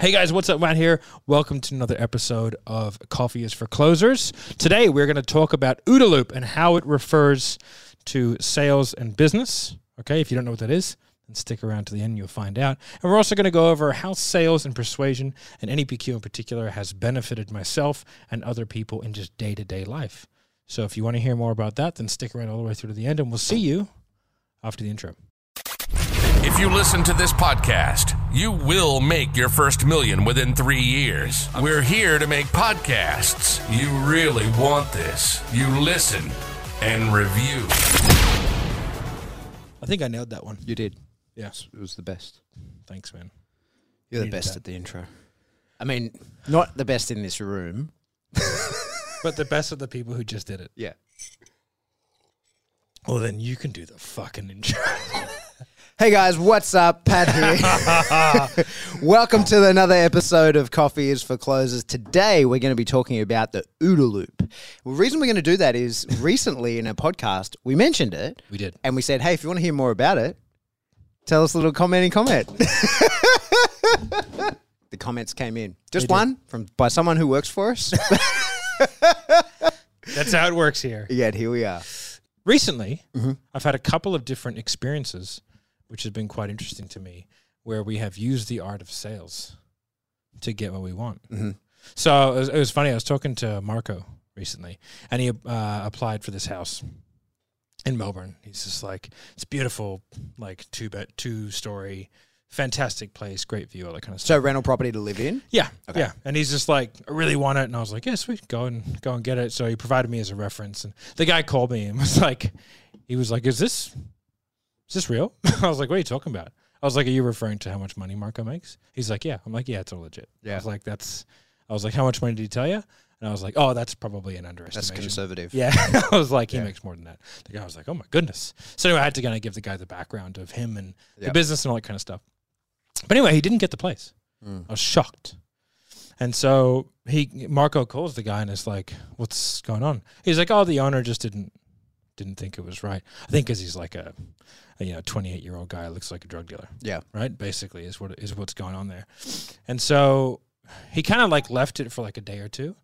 Hey guys, what's up? Matt here. Welcome to another episode of Coffee is for Closers. Today we're going to talk about OODA loop and how it refers to sales and business. Okay, if you don't know what that is, then stick around to the end, you'll find out. And we're also going to go over how sales and persuasion and NEPQ in particular has benefited myself and other people in just day to day life. So if you want to hear more about that, then stick around all the way through to the end, and we'll see you after the intro. If you listen to this podcast, you will make your first million within three years. We're here to make podcasts. You really want this. You listen and review. I think I nailed that one. You did. Yes, It was the best. Thanks, man. You're the Needed best that. at the intro. I mean, not the best in this room. But the best of the people who just did it. Yeah. Well, then you can do the fucking intro. Hey guys, what's up? Pat here. Welcome to another episode of Coffee is for Closers. Today we're going to be talking about the OODA loop. The reason we're going to do that is recently in a podcast we mentioned it we did. and we said, hey, if you want to hear more about it, tell us a little commenting comment. the comments came in. Just one from by someone who works for us. That's how it works here. Yet here we are. Recently, Mm-hmm. I've had a couple of different experiences, which has been quite interesting to me, where we have used the art of sales to get what we want. Mhm. So it was, it was funny. I was talking to Marco recently, and he uh, applied for this house in Melbourne. He's just like, it's beautiful, like two bed, two story, fantastic place, great view, all that kind of stuff. So rental property to live in. Yeah, Okay. yeah. And he's just like, I really want it, and I was like, yeah, we go and go and get it. So he provided me as a reference, and the guy called me and was like, he was like, is this, is this real? I was like, what are you talking about? I was like, are you referring to how much money Marco makes? He's like, yeah. I'm like, yeah, it's all legit. I Yeah. was like, that's. I was like, how much money did he tell you? And I was like, oh, that's probably an underestimate. That's underestimation. conservative. Yeah, I was like, he Yeah. makes more than that. The guy was like, oh my goodness. So anyway, I had to kind of give the guy the background of him and the business and all that kind of stuff. But anyway, he didn't get the place. Mm. I was shocked. And so he Marco calls the guy and is like, "What's going on?" He's like, "Oh, the owner just didn't didn't think it was right. I think because he's like a, a you know 28 year old guy looks like a drug dealer, Yeah. right? Basically, is what is what's going on there." And so he kind of like left it for like a day or two,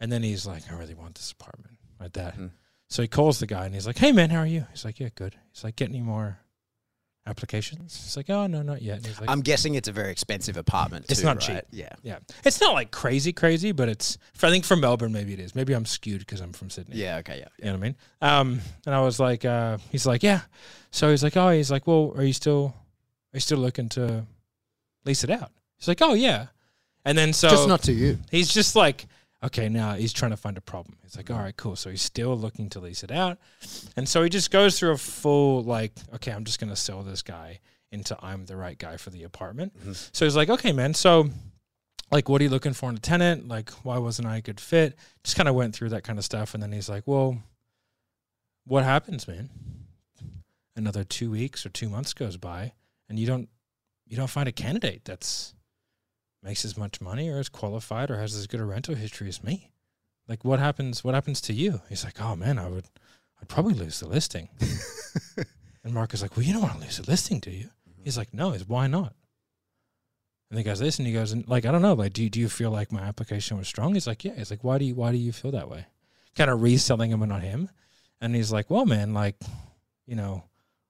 and then he's like, "I really want this apartment like that." Mhm. So he calls the guy and he's like, "Hey man, how are you?" He's like, "Yeah, good." He's like, "Get any more applications?" He's like, "Oh no, not yet." Like, I'm guessing it's a very expensive apartment. It's too, not right? cheap. Yeah. Yeah, it's not like crazy, crazy, but it's. I think for Melbourne, maybe it is. Maybe I'm skewed because I'm from Sydney. Yeah. Okay. Yeah. you know what I mean. Um, and I was like, uh, he's like, yeah. So he's like, oh, he's like, well, are you still, are you still looking to lease it out? He's like, oh yeah. And then so Just not to you. he's just like, okay, now he's trying to find a problem. He's like, all right, cool. So he's still looking to lease it out. And so he just goes through a full, like, okay, I'm just going to sell this guy into I'm the right guy for the apartment. Mhm. So he's like, okay, man. So, like, what are you looking for in a tenant? Like, why wasn't I a good fit? Just kind of went through that kind of stuff. And then he's like, well, what happens, man? Another two weeks or two months goes by and you don't, you don't find a candidate that's, makes as much money or is qualified or has as good a rental history as me. Like what happens what happens to you? He's like, Oh man, I would I'd probably lose the listing. and Mark is like, Well, you don't want to lose the listing, do you? Mm-hmm. He's like, No, is why not? And the guy's this and he goes, and like, I don't know, like, do you, do you feel like my application was strong? He's like, Yeah. He's like, Why do you why do you feel that way? Kind of reselling him and on him. And he's like, Well, man, like, you know,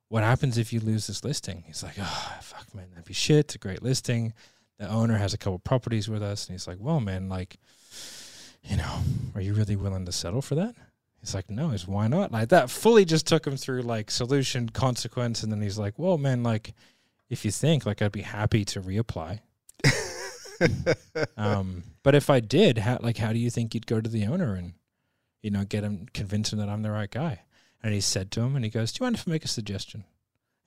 what happens if you lose this listing? He's like, Oh fuck man, that'd be shit. It's a great listing the owner has a couple properties with us and he's like well man like you know are you really willing to settle for that? He's like no he's why not? Like that fully just took him through like solution consequence and then he's like well man like if you think like i'd be happy to reapply. Um but if i did how like how do you think you'd go to the owner and you know get him convince him that i'm the right guy? And he said to him and he goes do you mind if i make a suggestion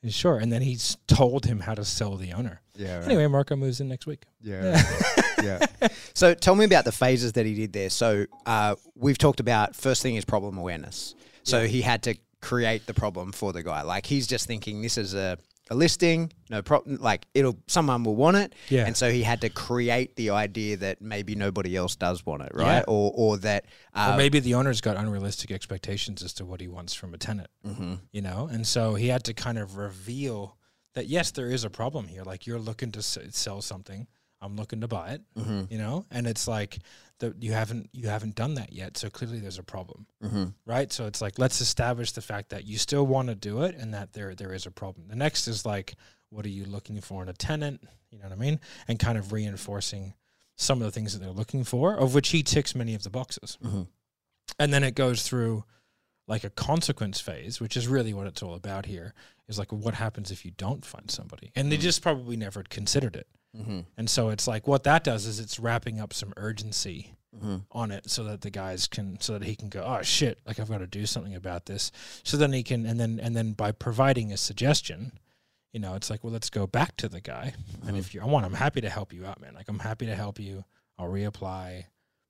sure and then he's told him how to sell the owner Yeah. Right. anyway marco moves in next week Yeah. yeah. So tell me about the phases that he did there. So uh, we've talked about first thing is problem awareness. So Yeah. he had to create the problem for the guy. Like he's just thinking this is a, a listing, no problem. Like it'll someone will want it, Yeah. and so he had to create the idea that maybe nobody else does want it, right? Yeah. Or or that uh, or maybe the owner's got unrealistic expectations as to what he wants from a tenant, mhm. you know? And so he had to kind of reveal that, yes, there is a problem here. Like, you're looking to s- sell something. I'm looking to buy it. Mm-hmm. You know, and it's like that you haven't you haven't done that yet, so clearly there's a problem, Mm-hmm. right? So it's like let's establish the fact that you still want to do it and that there there is a problem. The next is like what are you looking for in a tenant? You know what I mean? And kind of reinforcing some of the things that they're looking for, of which he ticks many of the boxes. Mm-hmm. And then it goes through like a consequence phase, which is really what it's all about here. Is like what happens if you don't find somebody, and they just probably never considered it. Mm-hmm. And so it's like what that does is it's wrapping up some urgency Mm-hmm. on it so that the guys can so that he can go oh shit like I've got to do something about this. So then he can and then and then by providing a suggestion you know it's like well let's go back to the guy. And if you I want I'm happy to help you out man. Like I'm happy to help you. I'll reapply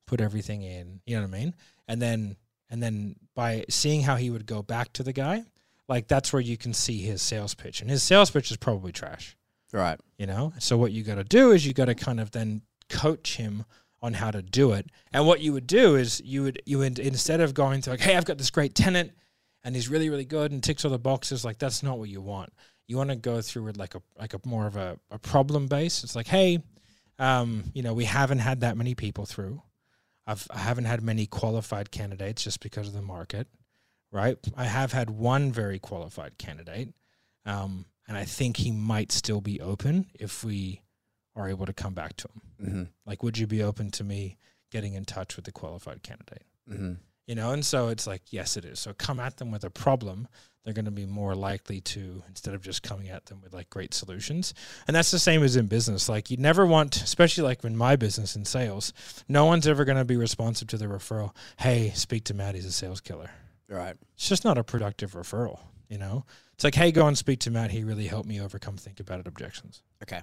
put everything in. You know what I mean? And then and then by seeing how he would go back to the guy like that's where you can see his sales pitch and his sales pitch is probably trash. Right. you know? So what you got to do is you got to kind of then coach him on how to do it. And what you would do is you would you would instead of going to like hey i've got this great tenant and he's really really good and ticks all the boxes like that's not what you want. You want to go through it like a like a more of a, a problem base. It's like hey um, you know we haven't had that many people through. I've, i haven't had many qualified candidates just because of the market right? I have had one very qualified candidate um, and i think he might still be open if we are able to come back to him. Mm-hmm. like would you be open to me getting in touch with the qualified candidate? Mm-hmm. you know and so it's like yes it is. So come at them with a problem they're going to be more likely to instead of just coming at them with like great solutions. And that's the same as in business. Like you never want especially like in my business in sales no one's ever going to be responsive to the referral hey speak to matt he's a sales killer Right. it's just not a productive referral you know it's like hey go and speak to matt he really helped me overcome think about it objections Okay.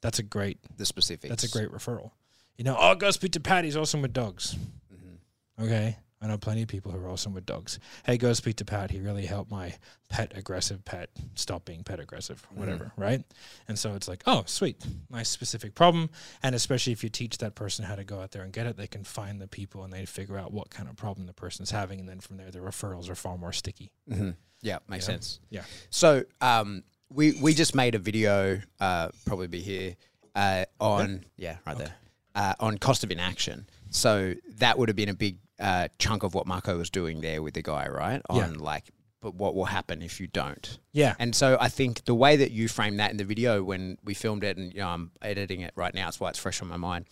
that's a great The specifics. that's a great referral you know oh go speak to pat he's awesome with dogs Mm-hmm. Okay. I know plenty of people who are awesome with dogs. Hey, go speak to Pat. He really helped my pet aggressive pet stop being pet aggressive, whatever, right? And so it's like, oh, sweet, nice specific problem. And especially if you teach that person how to go out there and get it, they can find the people and they figure out what kind of problem the person's having. And then from there, the referrals are far more sticky. Mm-hmm. Yeah, makes Yeah. sense. Yeah. So um, we we just made a video, uh, probably be here, uh, on yeah, right there, uh, on cost of inaction. So that would have been a big uh, chunk of what Marco was doing there with the guy, right? On Yeah. like, but what will happen if you don't? Yeah. And so I think the way that you framed that in the video when we filmed it, and you know, I'm editing it right now, that's why it's fresh on my mind,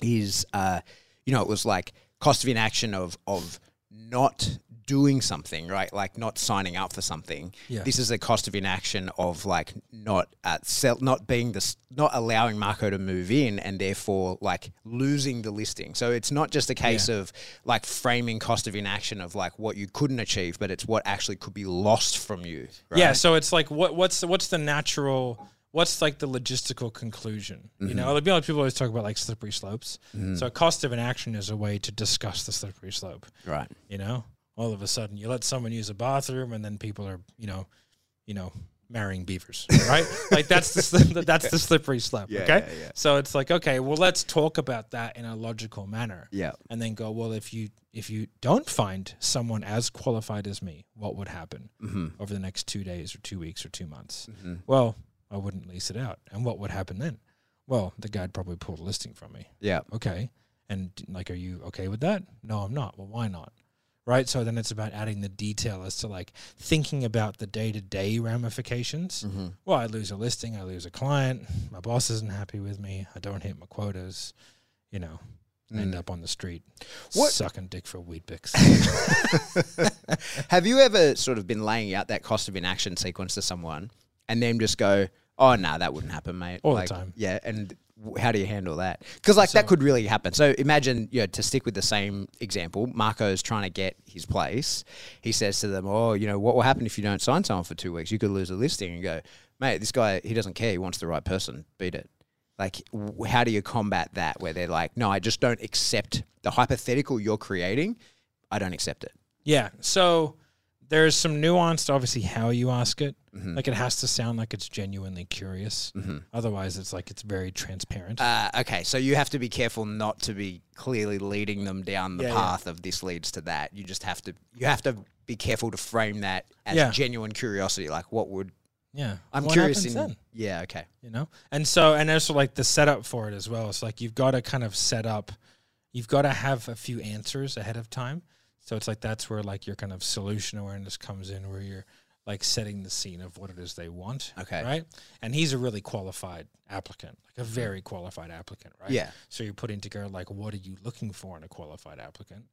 is uh, you know, it was like cost of inaction of of not doing something, right? Like not signing up for something. Yeah. This is the cost of inaction of like not uh, sell, not being this, not allowing Marco to move in, and therefore like losing the listing. So it's not just a case of like framing cost of inaction of like what you couldn't achieve, but it's what actually could be lost from you. Right? Yeah, so it's like what what's the, what's the natural what's like the logistical conclusion? You mm-hmm. know, like, people always talk about like slippery slopes. Mm-hmm. So cost of inaction is a way to discuss the slippery slope. Right. You know, all of a sudden you let someone use a bathroom, and then people are you know, you know, marrying beavers, right? like that's the that's the slippery slope. Yeah, okay, yeah, yeah. so it's like okay, well, let's talk about that in a logical manner Yeah. and then go well if you if you don't find someone as qualified as me what would happen Mm-hmm. over the next two days or two weeks or two months mm-hmm. well i wouldn't lease it out. And what would happen then? Well the guy'd probably pull the listing from me. Yeah. okay. And like are you okay with that? No i'm not. Well why not? Right? So then it's about adding the detail as to like thinking about the day-to-day ramifications. Mm-hmm. well i lose a listing i lose a client my boss isn't happy with me i don't hit my quotas you know end up on the street Mm. What- sucking dick for weed picks Have you ever sort of been laying out that cost of inaction sequence to someone and then just go, oh, no, that wouldn't happen, mate? All the time. Yeah. And w- how do you handle that? Because, like, that could really happen. So imagine, you know, to stick with the same example, Marco's trying to get his place. He says to them, oh, you know, what will happen if you don't sign someone for two weeks? You could lose a listing and go, mate, this guy, he doesn't care. He wants the right person. Beat it. Like, w- how do you combat that where they're like, no, I just don't accept the hypothetical you're creating. I don't accept it. yeah so there's some nuance to obviously how you ask it Mm-hmm. like it has to sound like it's genuinely curious otherwise it's like it's very transparent Uh, okay, so you have to be careful not to be clearly leading them down the Yeah, yeah. path of this leads to that. You just have to you have to be careful to frame that as Yeah. genuine curiosity. Like, what would Yeah. I'm What curious. In, then? yeah. Okay. you know and so and also like the setup for it as well it's like you've got to kind of set up you've got to have a few answers ahead of time so it's like that's where like your kind of solution awareness comes in where you're like setting the scene of what it is they want Okay. right and he's a really qualified applicant like a mm-hmm. very qualified applicant right Yeah. so you're putting together like what are you looking for in a qualified applicant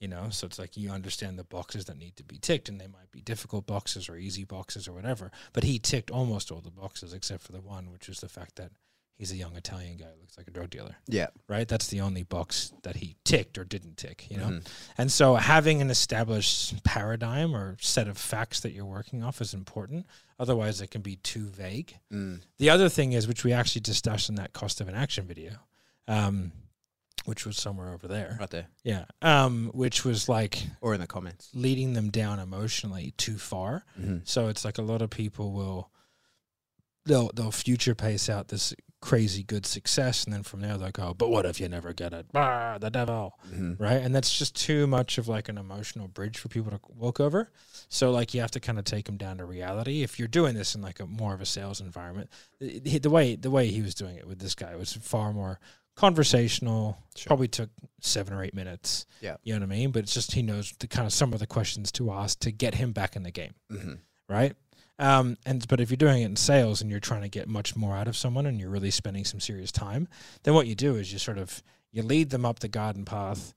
you know so it's like you understand the boxes that need to be ticked and they might be difficult boxes or easy boxes or whatever but he ticked almost all the boxes except for the one which is the fact that he's a young italian guy looks like a drug dealer Yeah. right that's the only box that he ticked or didn't tick you know Mhm. and so having an established paradigm or set of facts that you're working off is important otherwise it can be too vague Mm. the other thing is, which we actually discussed in that cost of inaction video, um, which was somewhere over there. Right there, Yeah. Um, which was like or in the comments. leading them down emotionally too far. Mm-hmm. So it's like a lot of people will they'll they'll future pace out this crazy good success and then from there they'll go, But what if you never get it? Ah, the devil Mm-hmm. right? And that's just too much of like an emotional bridge for people to walk over. So like you have to kind of take them down to reality. If you're doing this in like a more of a sales environment, the, the way the way he was doing it with this guy was far more conversational. Sure. Probably took seven or eight minutes. Yeah. you know what I mean. But it's just he knows the kind of some of the questions to ask to get him back in the game, Mm-hmm. right? Um, and but if you're doing it in sales and you're trying to get much more out of someone and you're really spending some serious time, then what you do is you sort of you lead them up the garden path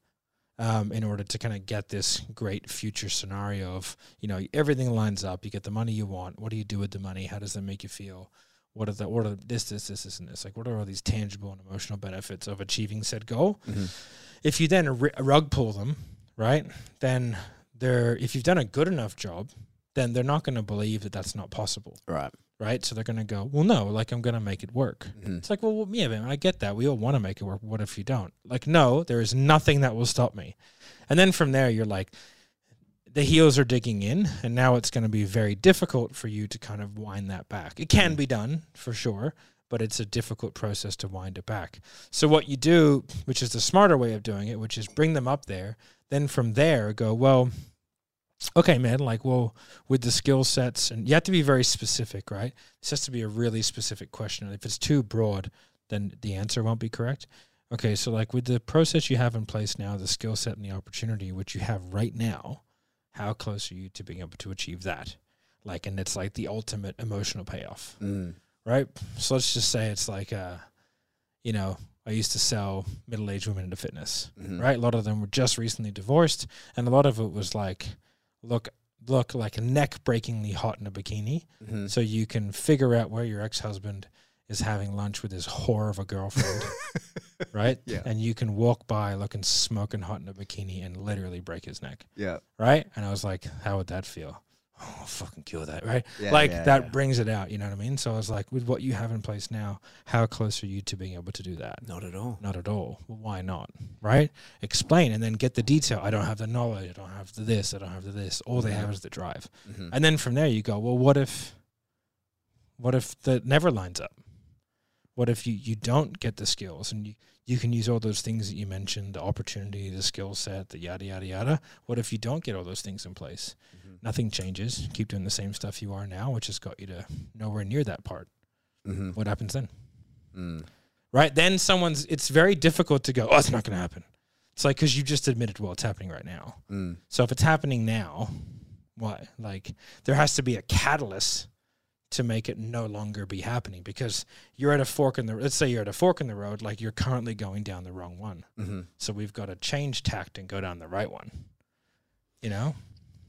um, in order to kind of get this great future scenario of you know everything lines up. You get the money you want. What do you do with the money? How does that make you feel? What are the what are this this this this and this? Like what are all these tangible and emotional benefits of achieving said goal? Mhm. If you then r- rug pull them, right? Then they're if you've done a good enough job, then they're not going to believe that that's not possible, Right. right? So they're going to go, well, no, like I'm going to make it work. Mhm. It's like, well, yeah, man, I get that. We all want to make it work. What if you don't? Like, no, there is nothing that will stop me. And then from there, you're like, the heels are digging in, and now it's going to be very difficult for you to kind of wind that back. It can be done for sure, but it's a difficult process to wind it back. So, what you do, which is the smarter way of doing it, which is bring them up there, then from there go, well, okay, man, like, well, with the skill sets, and you have to be very specific, right? This has to be a really specific question. If it's too broad, then the answer won't be correct. Okay, so like with the process you have in place now, the skill set and the opportunity which you have right now, how close are you to being able to achieve that? Like, and it's like the ultimate emotional payoff, Mm. right? So let's just say it's like, uh, you know, I used to sell middle aged women into fitness, Mhm. right? A lot of them were just recently divorced, and a lot of it was like, look, look like neck breakingly hot in a bikini, Mhm. so you can figure out where your ex husband is having lunch with his whore of a girlfriend, right? Yeah. And you can walk by looking smoking hot in a bikini and literally break his neck, Yeah. right? And I was like, how would that feel? Oh, I'll fucking kill that, right? Yeah, like yeah, that yeah. brings it out, you know what I mean? So I was like, with what you have in place now, how close are you to being able to do that? Not at all. Not at all. Well, why not? Right? Explain and then get the detail. I don't have the knowledge. I don't have the this. I don't have the this. All they have is the drive. Mhm. And then from there you go, well, what if what if that never lines up? What if you, you don't get the skills and you, you can use all those things that you mentioned, the opportunity, the skill set, the yada yada yada. What if you don't get all those things in place? Mhm. Nothing changes. Keep doing the same stuff you are now, which has got you to nowhere near that part. Mhm. What happens then? Mm. Right? Then someone's it's very difficult to go, Oh, it's not gonna happen. It's like because you just admitted, well, it's happening right now. Mm. So if it's happening now, what? Like there has to be a catalyst to make it no longer be happening because you're at a fork in the let's say you're at a fork in the road, like you're currently going down the wrong one. Mhm. So we've got to change tact and go down the right one. You know?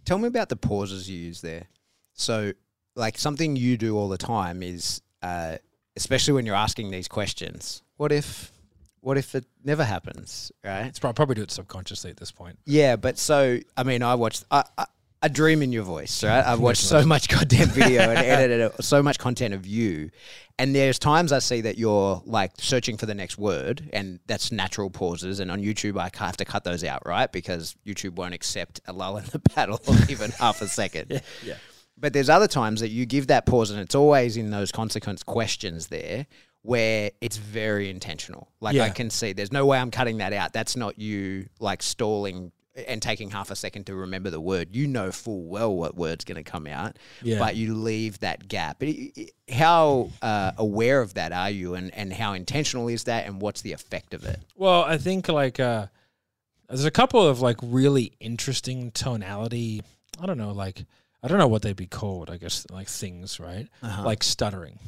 Tell me about the pauses you use there. So, like something you do all the time is, uh, especially when you're asking these questions. What if, what if it never happens? Right? It's prob- probably do it subconsciously at this point. Yeah, but so I mean, I watched. I, I, I dream in your voice, right? I've watched so much goddamn video and edited so much content of you, and there's times I see that you're like searching for the next word, and that's natural pauses. And on YouTube, I have to cut those out, right? Because YouTube won't accept a lull in the battle even half a second. Yeah. But there's other times that you give that pause, and it's always in those consequence questions there where it's very intentional. Like I can see, there's no way I'm cutting that out. That's not you like stalling and taking half a second to remember the word, you know full well what word's going to come out, Yeah. but you leave that gap. How uh, aware of that are you, and, and how intentional is that, and what's the effect of it? Well, I think like uh there's a couple of like really interesting tonality. I don't know, like I don't know what they'd be called. I guess like things, right? Uh-huh. Like stuttering.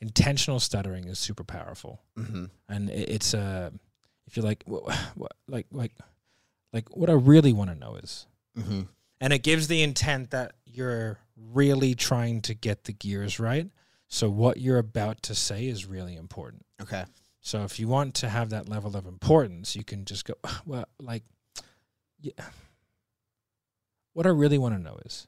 Intentional stuttering is super powerful, hmm and it, it's uh, if you're like, like, like, like, what I really want to know is, mm-hmm. and it gives the intent that you're really trying to get the gears right. So what you're about to say is really important. Okay. So if you want to have that level of importance, you can just go, well, like, yeah. What I really want to know is,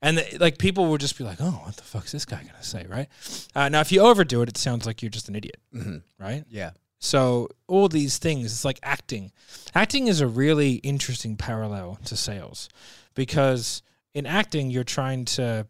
and the, like people will just be like, oh, what the fuck's this guy gonna say, right? Uh, now, if you overdo it, it sounds like you're just an idiot, hmm right? Yeah. So all these things, it's like acting. Acting is a really interesting parallel to sales, because in acting you're trying to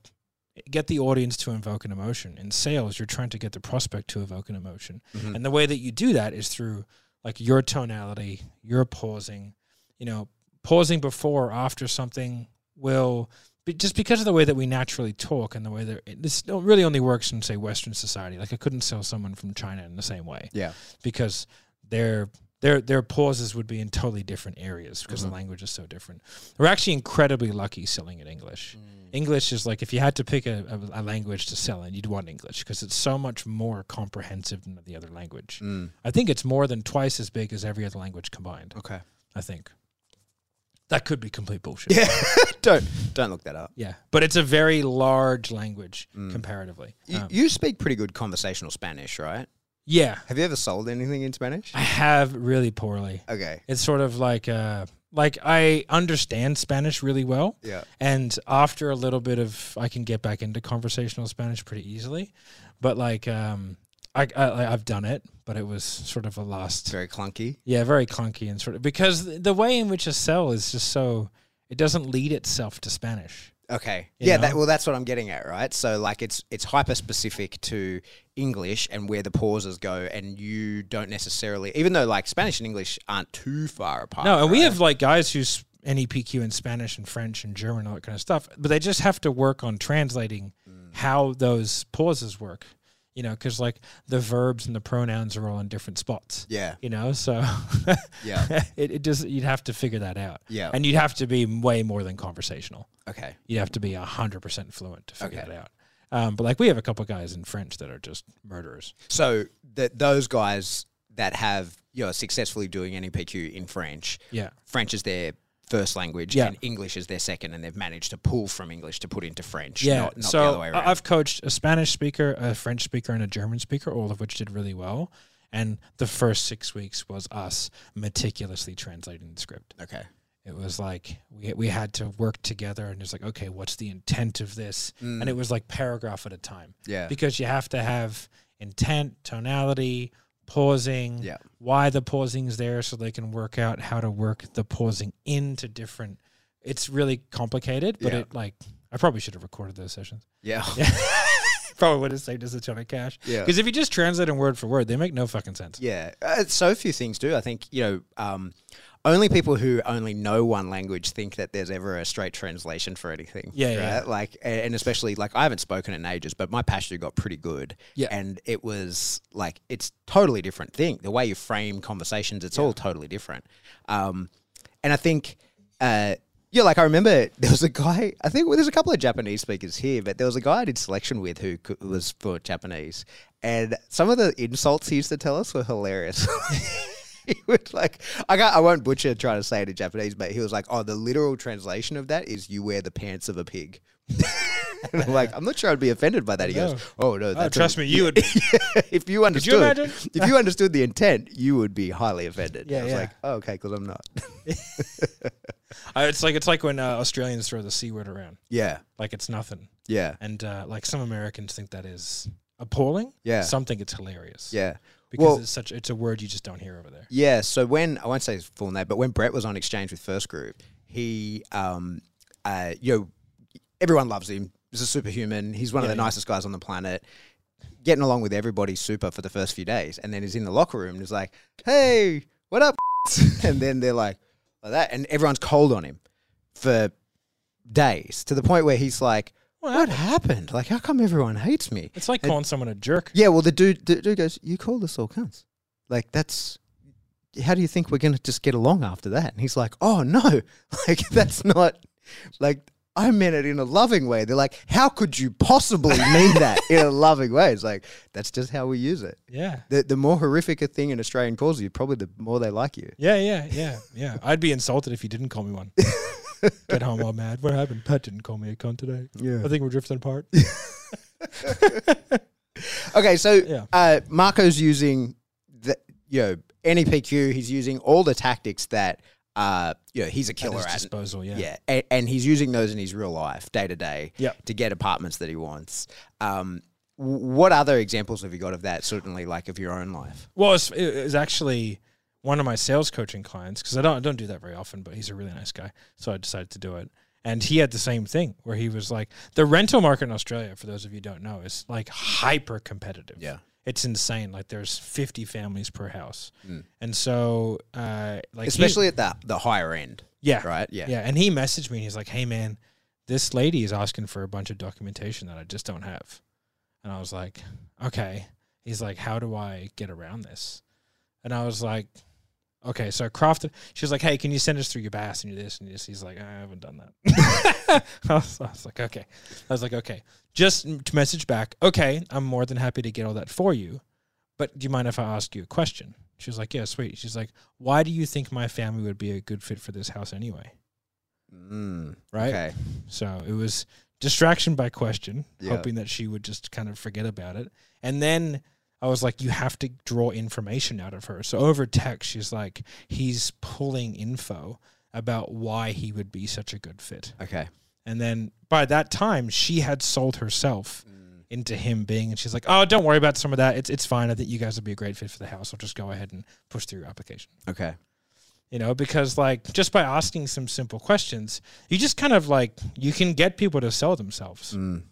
get the audience to invoke an emotion. In sales, you're trying to get the prospect to evoke an emotion. Mhm. And the way that you do that is through like your tonality, your pausing, you know, pausing before or after something will be just because of the way that we naturally talk and the way that it, this really only works in say Western society. Like I couldn't sell someone from China in the same way Yeah. because their their their pauses would be in totally different areas because Mhm. the language is so different. We're actually incredibly lucky selling in English. English is like if you had to pick a, a, a language to sell in, you'd want English because it's so much more comprehensive than the other language. Mm. I think it's more than twice as big as every other language combined. Okay. I think that could be complete bullshit. Yeah. don't don't look that up. yeah, but it's a very large language Mm. comparatively. You, Um, you speak pretty good conversational Spanish, right? yeah, Have you ever sold anything in Spanish? I have really poorly. Okay. It's sort of like uh, like I understand Spanish really well, Yeah. and after a little bit of, I can get back into conversational Spanish pretty easily. But like, um, I, I I've done it, but it was sort of a lost. very clunky. Yeah, very clunky and sort of because the way in which a cell is just so it doesn't lead itself to Spanish. Okay. You yeah, that, well that's what I'm getting at, right? So like it's it's hyper specific to English and where the pauses go and you don't necessarily even though like Spanish and English aren't too far apart. No, and we have like guys who's NEPQ in Spanish and French and German and all that kind of stuff, but they just have to work on translating Mm. how those pauses work. You know, because like the verbs and the pronouns are all in different spots. Yeah. You know, so Yeah. it, it just you'd have to figure that out, Yeah. and you'd have to be way more than conversational. okay. You'd have to be hundred percent fluent to figure Okay. that out. Um, but like we have a couple guys in French that are just murderers. So that those guys that have you know successfully doing NEPQ in French, Yeah, French is their first language Yeah. and English is their second and they've managed to pull from English to put into French. yeah. Not, not so the other way I- around. I've coached a Spanish speaker, a French speaker, and a German speaker, all of which did really well. And the first six weeks was us meticulously translating the script. okay. It was like we we had to work together, and it's like, okay, what's the intent of this? And it was like paragraph at a time. Mm. Yeah. because you have to have intent, tonality, pausing, Yeah. why the pausing is there so they can work out how to work the pausing into different it's really complicated, but Yeah. it like I probably should have recorded those sessions. Yeah. probably would have saved us a ton of cash. Yeah. Because if you just translate them word for word, they make no fucking sense. Yeah, uh, so few things do. I think you know, um, only people who only know one language think that there's ever a straight translation for anything. Yeah, right? yeah. Like, and especially like I haven't spoken in ages, but my Pashto got pretty good. Yeah. and it was like it's totally different thing. The way you frame conversations, it's all totally different. Um, and I think. Uh, yeah, like I remember there was a guy. I think well, there's a couple of Japanese speakers here, but there was a guy I did selection with who was for Japanese, and some of the insults he used to tell us were hilarious. he would like, I got, I won't butcher trying to say it in Japanese, but he was like, "Oh, the literal translation of that is you wear the pants of a pig." and I'm like, I'm not sure I'd be offended by that. He goes, "Oh no, Oh, trust a- me, you would. if you understood, imagine? if you understood the intent, you would be highly offended." Yeah, I was yeah. like, "Oh, okay, because I'm not." Uh, it's like it's like when uh, Australians throw the c word around, yeah, like it's nothing, yeah, and uh, like some Americans think that is appalling. Yeah. some think it's hilarious. yeah. Because Well- it's such it's a word you just don't hear over there. Yeah, so when I won't say his full name, but when Brett was on exchange with First Group, he, um, uh, you know, everyone loves him. He's a superhuman. He's one of the yeah. nicest guys on the planet. Getting along with everybody super for the first few days, and then he's in the locker room and he's like, "Hey, what up?" and then they're like, like that, and everyone's cold on him for days to the point where he's like, What "What happened? Like, how come everyone hates me?" It's like And- calling someone a jerk. Yeah, well, the dude, the dude goes, "You called us all cunts. Like, that's how do you think we're gonna just get along after that?" And he's like, "Oh no, like that's not like." I meant it in a loving way. They're like, how could you possibly mean that in a loving way? It's like, that's just how we use it. Yeah. The, the more horrific a thing an Australian calls you, probably the more they like you. Yeah, yeah, yeah, yeah. I'd be insulted if you didn't call me one. Get home all mad. What happened? Pat didn't call me a cunt today. Yeah. I think we're drifting apart. Okay, so Yeah. uh, Marco's using the you know NEPQ. He's using all the tactics that uh you know he's a At killer his at. disposal, yeah. Yeah, and, and he's using those in his real life, day to day, Yep. to get apartments that he wants. Um, what other examples have you got of that? Certainly, like of your own life. Well, it's, it was actually one of my sales coaching clients because I don't I don't do that very often, but he's a really nice guy, so I decided to do it. And he had the same thing where he was like, the rental market in Australia, for those of you who don't know, is like hyper competitive. Yeah. it's insane. Like there's 50 families per house, Mm. and so uh, like he- Especially at the the higher end, yeah, right? Yeah. yeah. And he messaged me and he's like, "Hey man, this lady is asking for a bunch of documentation that I just don't have." And I was like, "Okay." He's like, "How do I get around this?" And I was like, "Okay." So I crafted. She was like, "Hey, can you send us through your BAS and you this and this?" He's like, "I haven't done that." I, was, I was like, "Okay." I was like, "Okay." Just to message back, "Okay, I'm more than happy to get all that for you, but do you mind if I ask you a question?" She was like, "Yeah, sweet." She's like, "Why do you think my family would be a good fit for this house anyway?" Mm, right? Okay. So it was distraction by question, Yeah. hoping that she would just kind of forget about it. And then I was like, you have to draw information out of her. So over text, she's like, he's pulling info about why he would be such a good fit. Okay. And then by that time, she had sold herself into him being, and she's like, oh, don't worry about some of that. It's it's fine. I think you guys would be a great fit for the house. I'll just go ahead and push through your application Okay. you know because like just by asking some simple questions you just kind of like you can get people to sell themselves Mm.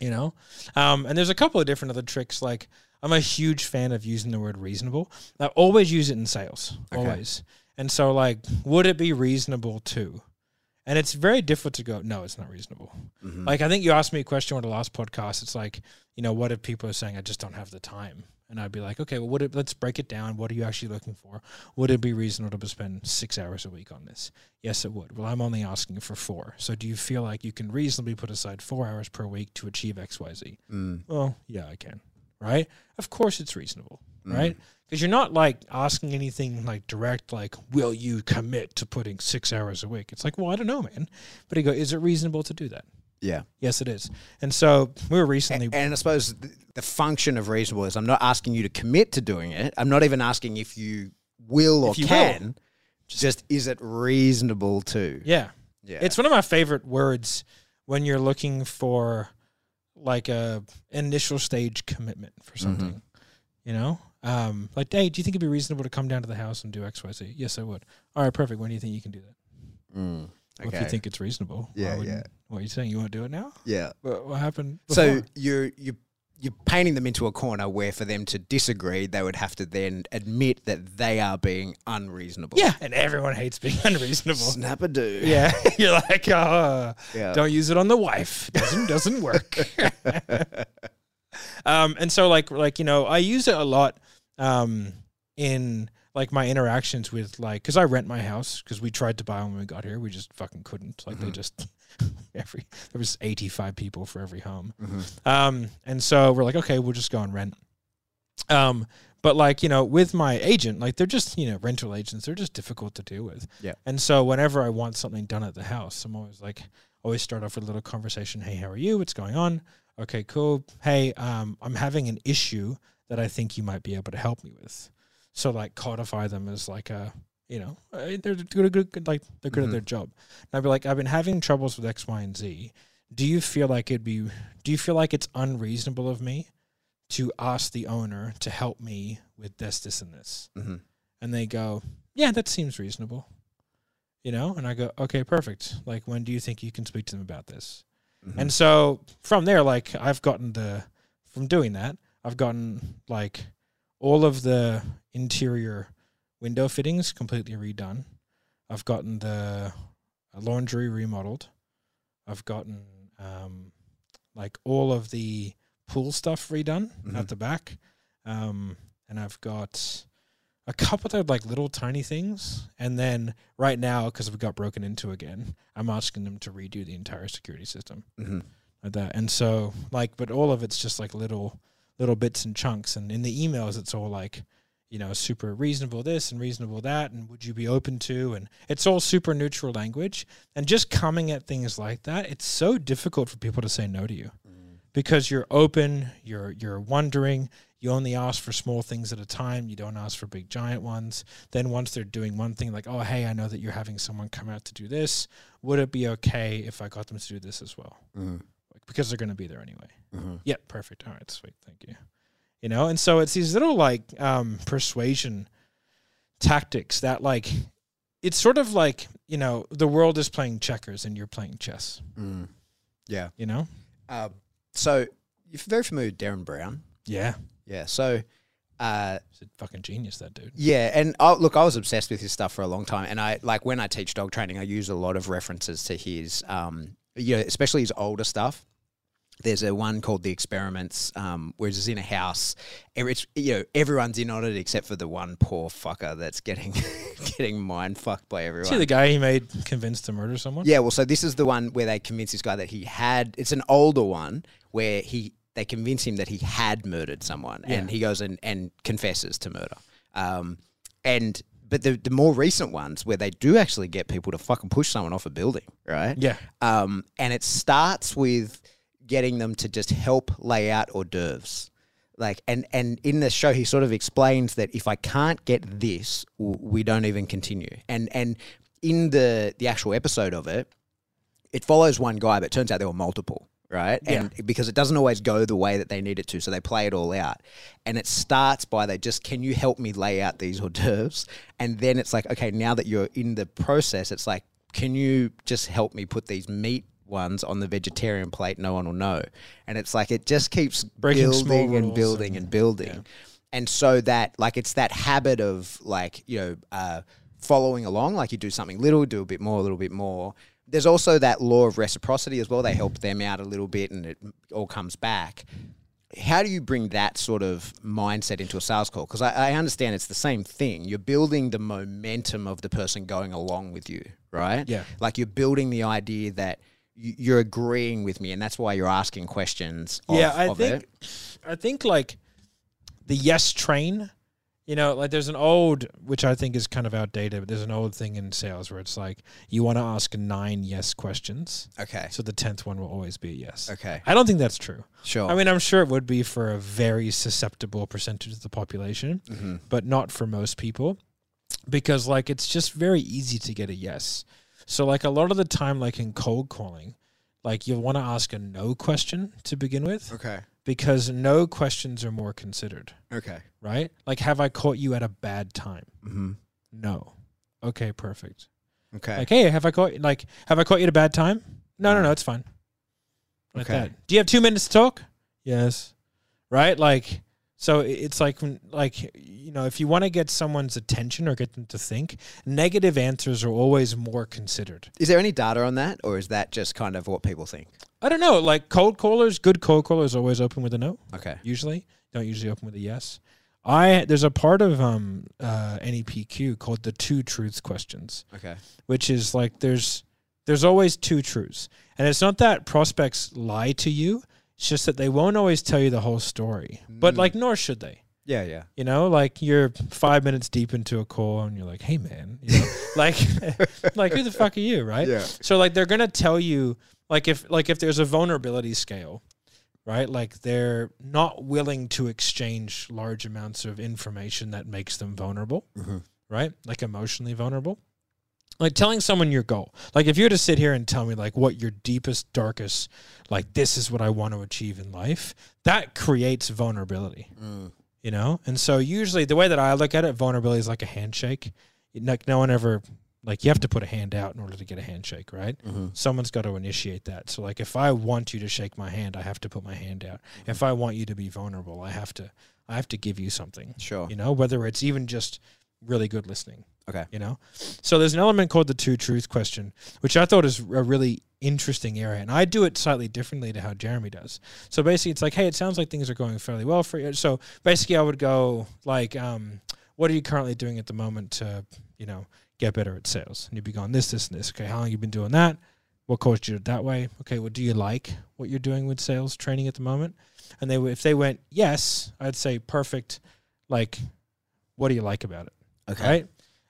you know um, and there's a couple of different other tricks like i'm a huge fan of using the word reasonable. I always use it in sales Okay. always. And so like would it be reasonable to? And it's very difficult to go no it's not reasonable. Mhm. like i think you asked me a question on the last podcast. It's like you know what if people are saying i just don't have the time? And i'd be like okay well what if, let's break it down. What are you actually looking for? Would it be reasonable to spend six hours a week on this? Yes it would. Well i'm only asking for four. So do you feel like you can reasonably put aside four hours per week to achieve xyz Mm. well yeah i can right of course it's reasonable Mm. right because you're not like asking anything like direct like will you commit to putting six hours a week it's like well i don't know man but he go is it reasonable to do that Yeah. yes it is and so we were recently And I suppose th- the function of reasonable is I'm not asking you to commit to doing it. I'm not even asking if you will or you will. can. Just is it reasonable to? yeah Yeah. it's one of my favorite words when you're looking for like a initial stage commitment for something you know? Um like hey do you think it'd be reasonable to come down to the house and do xyz yes i would. All right perfect. When do you think you can do that? Mm. Well, if you think it's reasonable Yeah, yeah. what are you saying you want to do it now? Yeah. what, what happened So you're you you're painting them into a corner where for them to disagree, they would have to then admit that they are being unreasonable. yeah and everyone hates being unreasonable Snap a do. yeah you're like uh Yeah. don't use it on the wife doesn't doesn't work um and so like like you know i use it a lot um in like my interactions with like because i rent my house because we tried to buy one when we got here we just fucking couldn't. Like they just every there was 85 people for every home. Mhm. um and so we're like okay we'll just go and rent. Um but like you know with my agent like they're just you know rental agents they're just difficult to deal with. Yeah. and so whenever i want something done at the house i'm always like always start off with a little conversation hey how are you? What's going on? Okay cool. Hey um i'm having an issue that i think you might be able to help me with so like codify them as like a you know uh, they're good, good, good like they're good Mhm. at their job. And i'd be like i've been having troubles with x y and z. Do you feel like it'd be do you feel like it's unreasonable of me to ask the owner to help me with this this and this? Mhm. and they go yeah that seems reasonable. You know? And i go okay perfect. Like when do you think you can speak to them about this? Mhm. and so from there, like I've gotten the from doing that, I've gotten like all of the interior window fittings completely redone. I've gotten the laundry remodeled. I've gotten um, like all of the pool stuff redone Mhm. at the back, um, and I've got a couple of like little tiny things. And then right now, because we got broken into again, I'm asking them to redo the entire security system hmm like that. And so like, but all of it's just like little little bits and chunks. And in the emails, it's all like, you know, super reasonable this and reasonable that, and would you be open to? And it's all super neutral language. And just coming at things like that, it's so difficult for people to say no to you because you're open, you're you're wondering. You only ask for small things at a time. You don't ask for big giant ones. Then once they're doing one thing, like, oh hey, I know that you're having someone come out to do this. Would it be okay if I got them to do this as well? hmm Like, because they're going to be there anyway. Hmm Yeah, perfect. All right, sweet. Thank you. You know, and so it's these little like um persuasion tactics that like it's sort of like, you know, the world is playing checkers and you're playing chess, Mm. Yeah. you know? Uh, so you're very familiar with Derren Brown. Yeah. Yeah. So, uh, He's a fucking genius that dude. yeah, and I, look, I was obsessed with his stuff for a long time, and I like when I teach dog training, I use a lot of references to his, um, you know, especially his older stuff. There's a one called the experiments, um, where it's in a house. It's, you know, everyone's in on it except for the one poor fucker that's getting getting mind fucked by everyone. See the guy he made convinced to murder someone? Yeah, well, so this is the one where they convince this guy that he had. It's an older one where he they convince him that he had murdered someone, and he goes and, and confesses to murder. Um, and but the the more recent ones where they do actually get people to fucking push someone off a building, right? Yeah. Um, and it starts with getting them to just help lay out hors d'oeuvres. Like and and in the show, he sort of explains that if I can't get this, we don't even continue. And and in the the actual episode of it, it follows one guy, but it turns out there were multiple, right? And because it doesn't always go the way that they need it to, so they play it all out. And it starts by they just, can you help me lay out these hors d'oeuvres? And then it's like, okay, now that you're in the process, it's like, can you just help me put these meat ones on the vegetarian plate? No one will know. And it's like it just keeps Breaking building and building and- and building. And so that like it's that habit of like, you know, uh, following along, like you do something little, do a bit more, a little bit more. There's also that law of reciprocity as well. They help them out a little bit and it all comes back. How do you bring that sort of mindset into a sales call? Because I, I understand it's the same thing. You're building the momentum of the person going along with you, right? Yeah. Like you're building the idea that you're agreeing with me, and that's why you're asking questions. Of, yeah, I of think it. I think like the yes train, you know, like there's an old which I think is kind of outdated, but there's an old thing in sales where it's like you want to ask nine yes questions. Okay. So the tenth one will always be a yes. Okay. I don't think that's true. Sure. I mean, I'm sure it would be for a very susceptible percentage of the population, Mhm. but not for most people because, like, it's just very easy to get a yes. So, like, a lot of the time, like in cold calling, like, you'll want to ask a no question to begin with Okay. because no questions are more considered, Okay. right? Like, have I caught you at a bad time? Mm-hmm. No. Okay, perfect. Okay. Like, hey, have I caught like have I caught you at a bad time? No, no, no, it's fine. Like Okay. that. Do you have two minutes to talk? Yes. Right? Like so it's like like you know, if you want to get someone's attention or get them to think, negative answers are always more considered. Is there any data on that, or is that just kind of what people think? I don't know, like cold callers, good cold callers always open with a no, Okay. usually. Don't usually open with a yes. I there's a part of um uh NEPQ called the two truths questions. Okay. which is like there's there's always two truths. And it's not that prospects lie to you, it's just that they won't always tell you the whole story. But Mm. like nor should they. Yeah. Yeah. You know, like you're 5 minutes deep into a call and you're like, "Hey man," you know, like like who the fuck are you, right? Yeah. So like they're going to tell you like if like if there's a vulnerability scale, right? Like they're not willing to exchange large amounts of information that makes them vulnerable Mhm. right? Like emotionally vulnerable. Like telling someone your goal. Like if you were to sit here and tell me like what your deepest, darkest, like this is what I want to achieve in life, that creates vulnerability, Mm. you know? And so usually the way that I look at it, vulnerability is like a handshake. Like no one ever like you have to put a hand out in order to get a handshake, right? Mm-hmm. Someone's got to initiate that. So like if I want you to shake my hand, I have to put my hand out. If I want you to be vulnerable, I have to I have to give you something Sure. you know whether it's even just really good listening. Okay. You know? So there's an element called the two truth question, which I thought is a really interesting area. And I do it slightly differently to how Jeremy does. So basically it's like, hey, it sounds like things are going fairly well for you. So basically I would go like, um, what are you currently doing at the moment to, you know, get better at sales? And you'd be going this, this, and this. Okay, how long you been doing that? What coached you that way? Okay, well, do you like what you're doing with sales training at the moment? And they, if they went yes, I'd say perfect. Like, what do you like about it? Okay. right?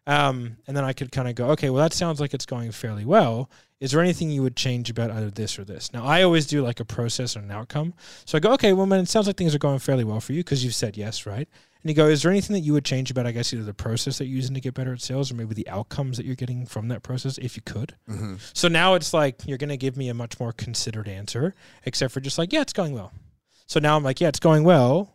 Um, and then I could kind of go, okay, well, that sounds like it's going fairly well. Is there anything you would change about either this or this? Now, I always do like a process and an outcome. So I go, okay, well, man, it sounds like things are going fairly well for you because you've said yes, right? And you go, is there anything that you would change about, I guess, either the process that you're using to get better at sales or maybe the outcomes that you're getting from that process, if you could? Mm-hmm. So now it's like you're going to give me a much more considered answer, except for just like, yeah, it's going well. So now I'm like, yeah, it's going well,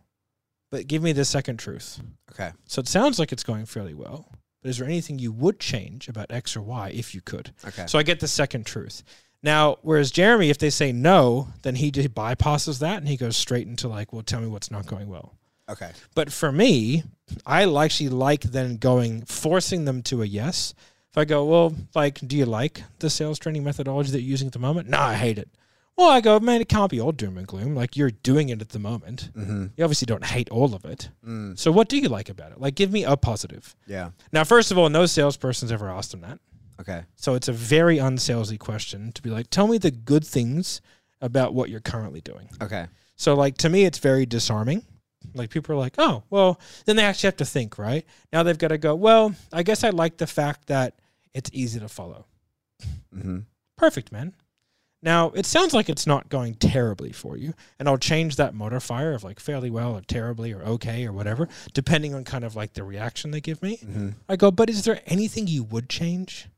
but give me the second truth. Okay. So it sounds like it's going fairly well. But is there anything you would change about X or Y if you could? Okay. So I get the second truth. Now, whereas Jeremy, if they say no, then he just bypasses that and he goes straight into like, well, tell me what's not going well. okay. But for me, I actually like then going, forcing them to a yes. If I go, well, like, do you like the sales training methodology that you're using at the moment? No, I hate it. Well, I go, man, it can't be all doom and gloom. Like, you're doing it at the moment. Mm-hmm. You obviously don't hate all of it. Mm. So, what do you like about it? Like, give me a positive. Yeah. Now, first of all, no salesperson's ever asked them that. Okay. So it's a very unsalesy question to be like, tell me the good things about what you're currently doing. Okay. So like to me, it's very disarming. Like people are like, oh, well, then they actually have to think, right? Now they've got to go, well, I guess I like the fact that it's easy to follow. Mm-hmm. Perfect, man. Now it sounds like it's not going terribly for you, and I'll change that modifier of like fairly well or terribly or okay or whatever, depending on kind of like the reaction they give me. Mm-hmm. I go, but is there anything you would change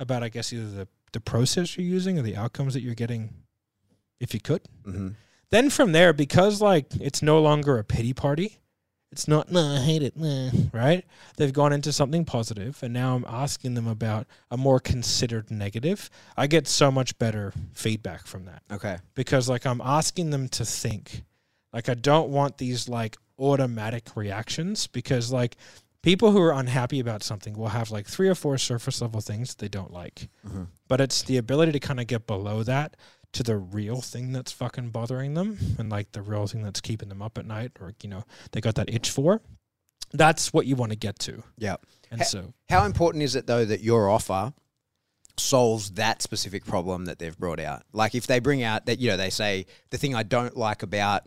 about, I guess, either the, the process you're using or the outcomes that you're getting if you could? Mm-hmm. Then from there, because like it's no longer a pity party, it's not, no, I hate it, nah, right? They've gone into something positive, and now I'm asking them about a more considered negative. I get so much better feedback from that Okay. because like I'm asking them to think. Like I don't want these like automatic reactions because like people who are unhappy about something will have like three or four surface level things they don't like. Mhm. But it's the ability to kind of get below that to the real thing that's fucking bothering them and like the real thing that's keeping them up at night or you know, they got that itch for. That's what you want to get to. Yeah. And so How important is it though that your offer solves that specific problem that they've brought out? Like if they bring out that you know they say the thing I don't like about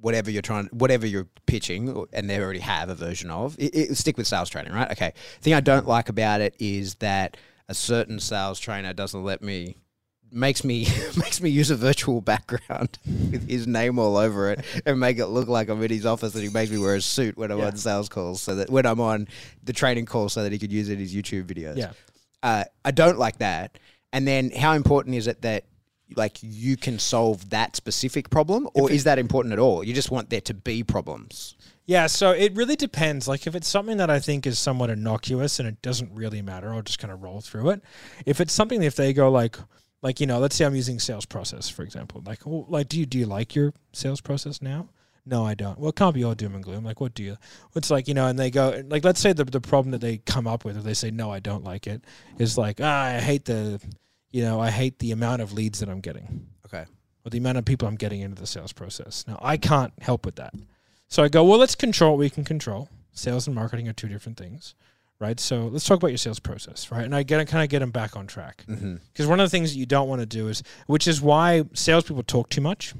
whatever you're trying, whatever you're pitching, and they already have a version of. It, it, stick with sales training, right? Okay. The thing I don't like about it is that a certain sales trainer doesn't let me makes me makes me use a virtual background with his name all over it and make it look like I'm in his office and he makes me wear a suit when I'm Yeah. on sales calls so that when I'm on the training call so that he could use it in his YouTube videos. yeah. Uh, I don't like that. And then how important is it that like you can solve that specific problem or is that important at all? You just want there to be problems. Yeah, so it really depends. Like if it's something that I think is somewhat innocuous and it doesn't really matter, I'll just kind of roll through it. If it's something that if they go like like you know, let's say I'm using sales process for example. Like well, like do you do you like your sales process now? No, I don't. Well, it can't be all doom and gloom. Like, what do you? It's like you know, and they go like, let's say the the problem that they come up with, or they say, no, I don't like it, is like, ah, I hate the, you know, I hate the amount of leads that I'm getting Okay. or the amount of people I'm getting into the sales process. Now, I can't help with that. So I go, well, let's control what we can control. Sales and marketing are two different things, right? So let's talk about your sales process, right? And I get kind of get them back on track Mm-hmm. because one of the things that you don't want to do is, which is why salespeople talk too much.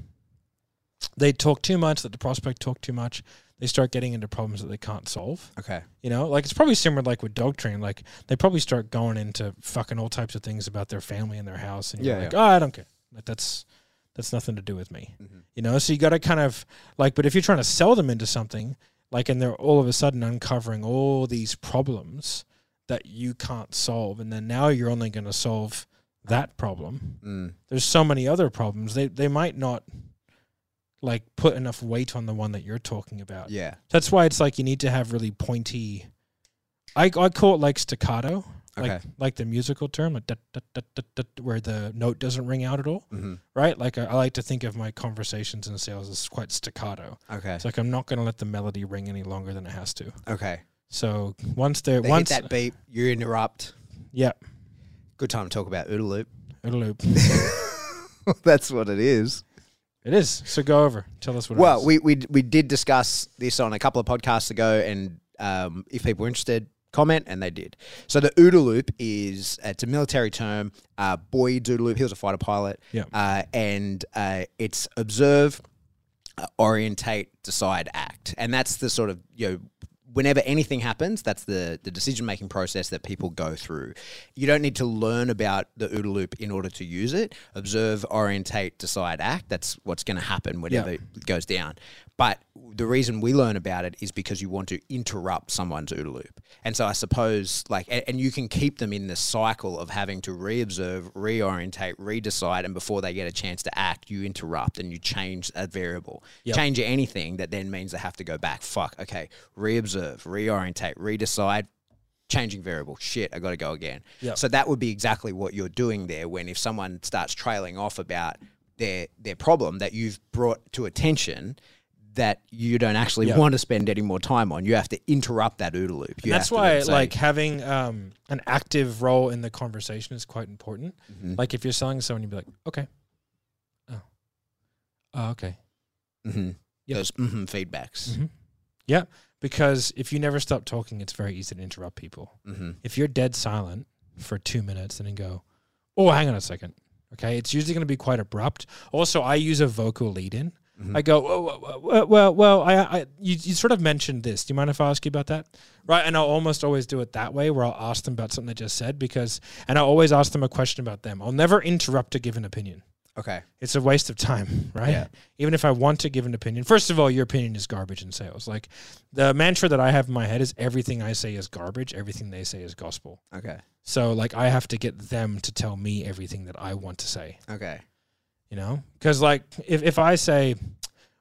They talk too much. That the prospect talk too much. They start getting into problems that they can't solve. Okay. You know, like it's probably similar like with dog training. Like they probably start going into fucking all types of things about their family and their house, and you're Yeah, like, oh, I don't care. Like that's that's nothing to do with me. Mhm. You know, so you got to kind of like, but if you're trying to sell them into something, like, and they're all of a sudden uncovering all these problems that you can't solve, and then now you're only going to solve that problem. Mm. There's so many other problems. They they might not like put enough weight on the one that you're talking about. Yeah. That's why it's like you need to have really pointy. I I call it like staccato, Okay. like the musical term, like da, da, da, where the note doesn't ring out at all, Mm-hmm. right? Like I, I like to think of my conversations in sales as quite staccato. Okay. It's like I'm not going to let the melody ring any longer than it has to. Okay. So once they're They once hit that beep, you interrupt. yeah, Good time to talk about OODA loop. it'll loop. That's what it is. it is. So go over. Tell us what. it Well, is. we, we we did discuss this on a couple of podcasts ago, and um, if people were interested, comment, and they did. So the OODA loop is it's a military term. Uh, Boyd's OODA loop. He was a fighter pilot. Yeah. Uh, and uh, it's observe, uh, orientate, decide, act, and that's the sort of you know. Whenever anything happens, that's the, the decision making process that people go through. You don't need to learn about the OODA loop in order to use it. Observe, orientate, decide, act. That's what's going to happen whenever Yeah. it goes down. But the reason we learn about it is because you want to interrupt someone's OODA loop. And so I suppose, like, and, and you can keep them in the cycle of having to re-observe, reorientate, redecide, and before they get a chance to act, you interrupt and you change a variable. Yep. Change anything that then means they have to go back. Fuck, okay, re-observe, reorientate, redecide, changing variable. Shit, I got to go again. Yep. So that would be exactly what you're doing there. When if someone starts trailing off about their their problem that you've brought to attention that you don't actually Yep. want to spend any more time on, you have to interrupt that OODA loop. That's why like having um, an active role in the conversation is quite important. Mhm. Like if you're selling to someone, you'd be like, okay, oh, oh okay, Mhm. Yep. those mhm feedbacks. Mhm. yeah. Because if you never stop talking, it's very easy to interrupt people. Mhm. If you're dead silent for two minutes and then go, oh, hang on a second. Okay, it's usually going to be quite abrupt. Also, I use a vocal lead in. Mhm. I go, well, well, well, well I, I, you, you sort of mentioned this. Do you mind if I ask you about that? Right, and I'll almost always do it that way, where I'll ask them about something they just said, because, and I'll always ask them a question about them. I'll never interrupt to give an opinion. Okay. It's a waste of time, right? Yeah. Even if I want to give an opinion, first of all, your opinion is garbage in sales. Like the mantra that I have in my head is everything I say is garbage, everything they say is gospel. Okay. So like I have to get them to tell me everything that I want to say, Okay. You know? Cuz like if if I say,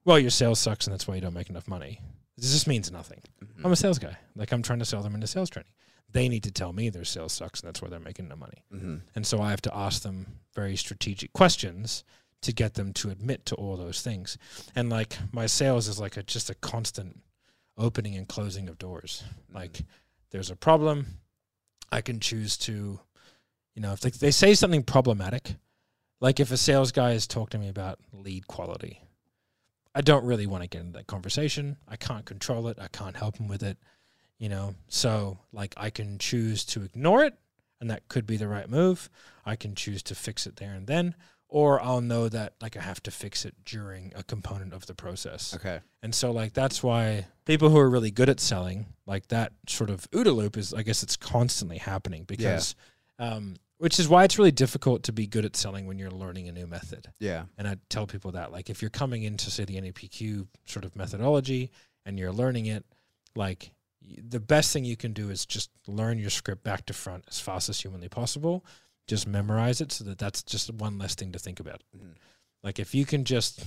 well, your sales sucks and that's why you don't make enough money. This just means nothing. Mhm. I'm a sales guy. Like I'm trying to sell them into sales training. They need to tell me their sales sucks and that's why they're making no money. Mhm. And so I have to ask them very strategic questions to get them to admit to all those things. And like my sales is like a just a constant opening and closing of doors. Like there's a problem, I can choose to, you know, if they, they say something problematic, like if a sales guy is talking to me about lead quality, I don't really want to get into that conversation. I can't control it. I can't help him with it, you know. So like I can choose to ignore it, and that could be the right move. I can choose to fix it there and then, or I'll know that like I have to fix it during a component of the process. Okay. And so like that's why people who are really good at selling, like that sort of OODA loop is I guess it's constantly happening because um which is why it's really difficult to be good at selling when you're learning a new method. Yeah. And I tell people that like if you're coming into say the NEPQ sort of methodology and you're learning it, like the best thing you can do is just learn your script back to front as fast as humanly possible. Just memorize it so that that's just one less thing to think about. Mhm. Like if you can just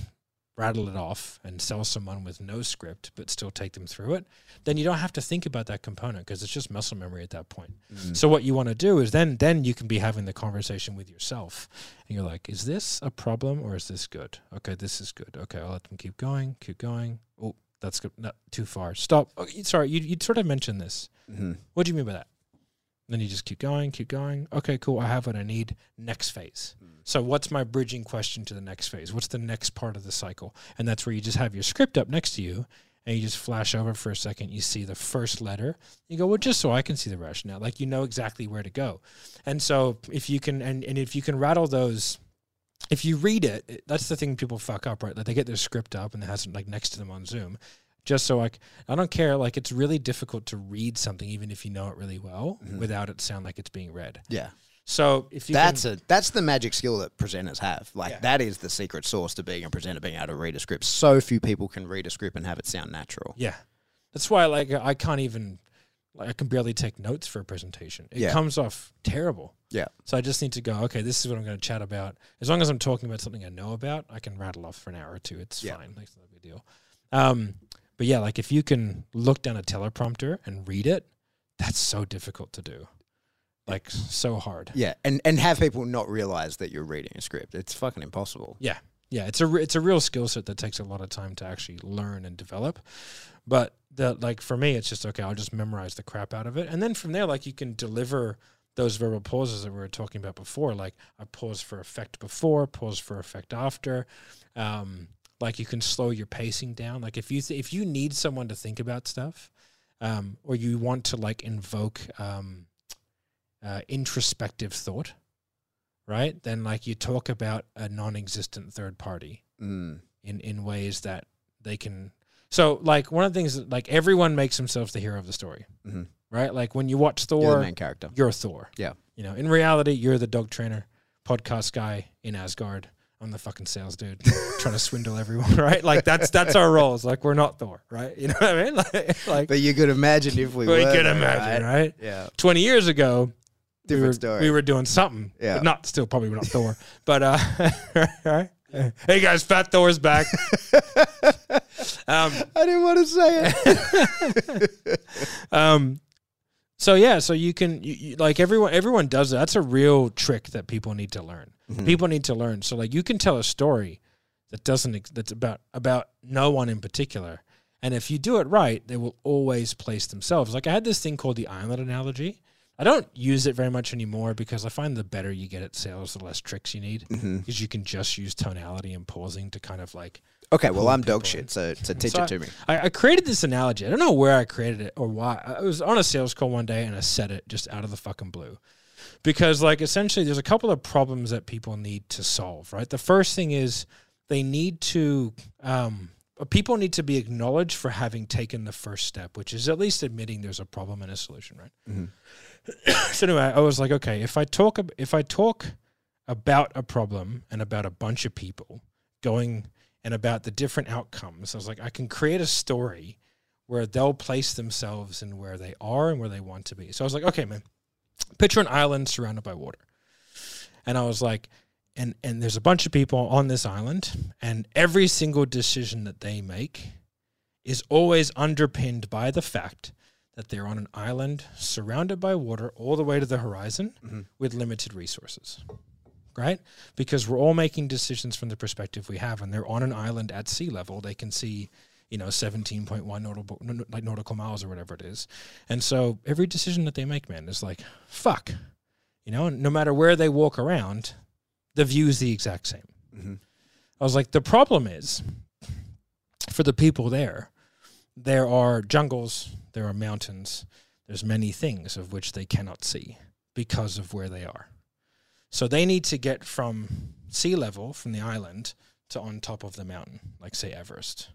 rattle it off and sell someone with no script but still take them through it, then you don't have to think about that component because it's just muscle memory at that point. Mhm. So what you want to do is then then you can be having the conversation with yourself, and you're like, is this a problem or is this good? Okay, this is good. Okay, I'll let them keep going, keep going. Oh, that's good. Not too far. Stop. Oh, sorry, you you sort of mentioned this. Mhm. What do you mean by that? Then you just keep going, keep going. Okay, cool. I have what I need. Next phase. Hmm. So what's my bridging question to the next phase? What's the next part of the cycle? And that's where you just have your script up next to you and you just flash over for a second. You see the first letter. You go, well, just so I can see the rationale. Like you know exactly where to go. And so if you can, and, and if you can rattle those, if you read it, it- that's the thing people fuck up, right? Like they get their script up and it has it like next to them on Zoom. Just so like I don't care. Like it's really difficult to read something even if you know it really well Mhm. without it sound like it's being read. Yeah. So if you That's can, a that's the magic skill that presenters have. Like Yeah. that is the secret sauce to being a presenter, being able to read a script. So few people can read a script and have it sound natural. Yeah, that's why like I can't even like I can barely take notes for a presentation. It Yeah. comes off terrible. Yeah. So I just need to go. Okay, this is what I'm going to chat about. As long as I'm talking about something I know about, I can rattle off for an hour or two. It's Yeah. fine. Like, it's not a big deal. Um, but yeah, like if you can look down a teleprompter and read it, that's so difficult to do. Like so hard. Yeah, and and have people not realize that you're reading a script. It's fucking impossible. Yeah. yeah, it's a re- it's a real skill set that takes a lot of time to actually learn and develop. But the like for me, it's just okay. I'll just memorize the crap out of it, and then from there, like you can deliver those verbal pauses that we were talking about before. Like I pause for effect before, pause for effect after. Um, like you can slow your pacing down. Like if you th- if you need someone to think about stuff, um, or you want to like invoke um, uh, introspective thought, right? Then like you talk about a non-existent third party Mm. in in ways that they can. So like one of the things that like everyone makes themselves the hero of the story, Mhm. right? Like when you watch You're the main character. you're Thor. Yeah. You know, in reality, you're the dog trainer, podcast guy in Asgard. I'm the fucking sales dude trying to swindle everyone, right? Like that's that's our roles. Like we're not Thor, right? You know what I mean? Like, like But you could imagine if we we were, could imagine, right? right? Yeah. Twenty years ago, we Different were, story. we were doing something. Yeah. But not still probably not Thor. But uh right? Hey guys, Fat Thor's back. um I didn't want to say it. um so yeah, so you can you, you, like everyone everyone does that. That's a real trick that people need to learn. Mm-hmm. People need to learn. So like you can tell a story that doesn't that's about about no one in particular. And if you do it right, they will always place themselves. Like I had this thing called the island analogy. I don't use it very much anymore because I find the better you get at sales, the less tricks you need. Mm-hmm. Because you can just use tonality and pausing to kind of like Okay, well, I'm dog shit, so, so teach So it to me. I, I created this analogy. I don't know where I created it or why. I was on a sales call one day and I said it just out of the fucking blue. Because, like, essentially, there's a couple of problems that people need to solve, right? The first thing is they need to, um, people need to be acknowledged for having taken the first step, which is at least admitting there's a problem and a solution, right? Mhm. so anyway, I was like, okay, if I talk, if I talk about a problem and about a bunch of people going and about the different outcomes. I was like, I can create a story where they'll place themselves in where they are and where they want to be. So I was like, okay, man, picture an island surrounded by water. And I was like, and and there's a bunch of people on this island, and every single decision that they make is always underpinned by the fact that they're on an island surrounded by water all the way to the horizon Mhm. with limited resources right? Because we're all making decisions from the perspective we have, and they're on an island at sea level. They can see, you know, seventeen point one nautical like nautical miles or whatever it is, and so every decision that they make, man, is like fuck, you know. No matter where they walk around, the view is the exact same. Mhm. I was like, the problem is for the people there, there are jungles, there are mountains, there's many things of which they cannot see because of where they are. So they need to get from sea level from the island to on top of the mountain, like say Everest.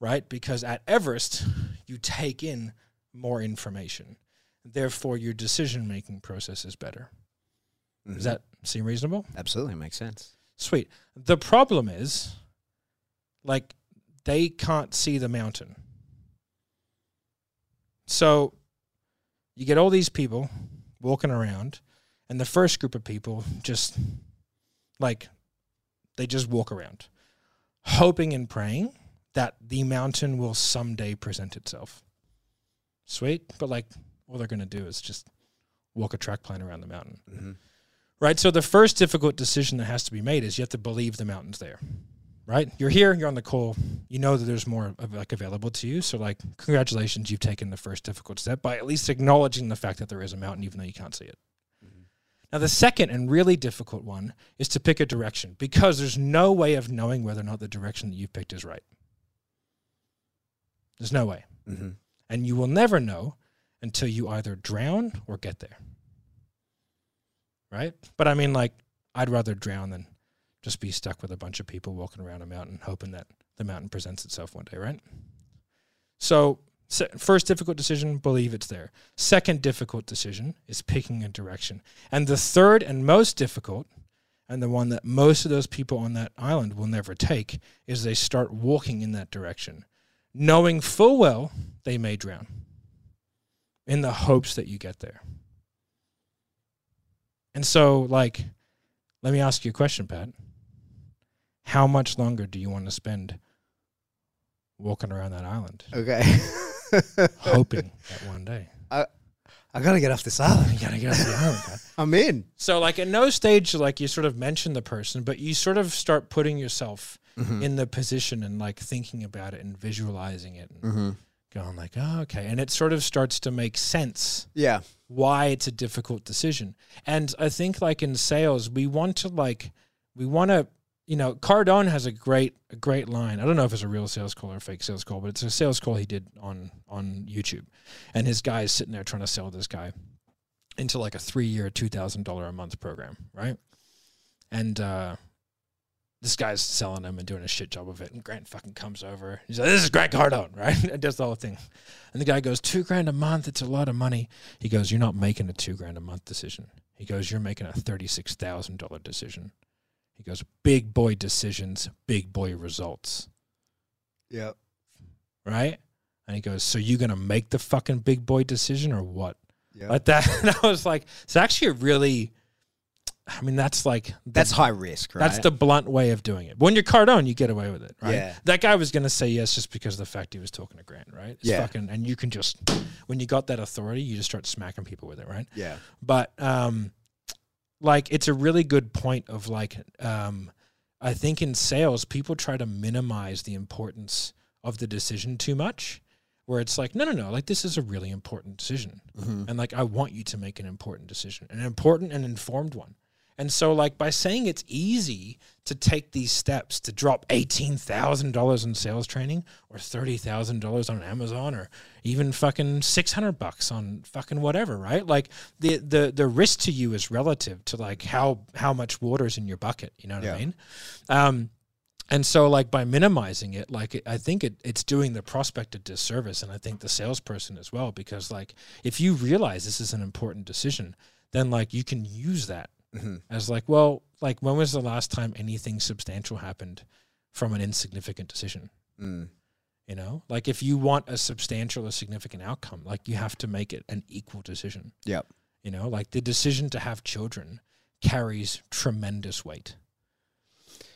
Right? Because at Everest, you take in more information. Therefore, your decision making process is better. Mhm. Does that seem reasonable? absolutely makes sense? Sweet. The problem is, like, they can't see the mountain. So you get all these people walking around, and the first group of people just, like, they just walk around, hoping and praying that the mountain will someday present itself. Sweet. But, like, all they're going to do is just walk a track plane around the mountain. Mm-hmm. Right. So the first difficult decision that has to be made is you have to believe the mountain's there. Right. You're here. You're on the call. You know that there's more of, like available to you. So like, congratulations, you've taken the first difficult step by at least acknowledging the fact that there is a mountain, even though you can't see it. Now the second and really difficult one is to pick a direction because there's no way of knowing whether or not the direction that you've picked is right. There's no way, Mm-hmm. and you will never know until you either drown or get there. Right? But I mean, like, I'd rather drown than just be stuck with a bunch of people walking around a mountain hoping that the mountain presents itself one day, right? So, first difficult decision, believe it's there. Second difficult decision is picking a direction. And the third and most difficult, and the one that most of those people on that island will never take, is they start walking in that direction, knowing full well they may drown in the hopes that you get there. And so, like, let me ask you a question, Pat. How much longer do you want to spend walking around that island, Okay. hoping that one day? I gotta get off this island. You gotta get off the island. I'm in. So like at no stage like you sort of mention the person, but you sort of start putting yourself Mm-hmm. in the position and like thinking about it and visualizing it and Mm-hmm. going like, oh, okay. And it sort of starts to make sense Yeah. why it's a difficult decision. And I think like in sales, we want to like we want to you know, Cardone has a great a great line. I don't know if it's a real sales call or a fake sales call, but it's a sales call he did on on YouTube. And his guy is sitting there trying to sell this guy into like a three year, two thousand dollar a month program, right? And uh this guy's selling him and doing a shit job of it. And Grant fucking comes over. He's like, This is Grant Cardone, right? And does the whole thing. And the guy goes, Two grand a month, it's a lot of money. He goes, You're not making a two grand a month decision. He goes, You're making a thirty-six thousand dollar decision. He goes, Big boy decisions, big boy results. Yeah. Right? And he goes, So you gonna make the fucking big boy decision or what? Yeah. Like that. And I was like, it's actually a really I mean, that's like the- That's high risk, right? that's the blunt way of doing it. When you're Cardone, you get away with it, right? Yeah. That guy was gonna say yes just because of the fact he was talking to Grant, right? It's Yeah. fucking and you can just when you got that authority, you just start smacking people with it, right? yeah. but um like it's a really good point of like um i think in sales people try to minimize the importance of the decision too much where it's like no no no like this is a really important decision Mm-hmm. and like i want you to make an important decision an important and informed one and so like by saying it's easy to take these steps to drop $18,000 in sales training or $30,000 on Amazon or even fucking 600 bucks on fucking whatever, right? Like the the the risk to you is relative to like how how much water is in your bucket, you know what Yeah. I mean? Um and so like by minimizing it like i think it, it's doing the prospect a disservice and i think the salesperson as well because like if you realize this is an important decision then like you can use that Mm-hmm. as like well like when was the last time anything substantial happened from an insignificant decision Mm. you know like if you want a substantial or significant outcome like you have to make it an equal decision Yep. you know like the decision to have children carries tremendous weight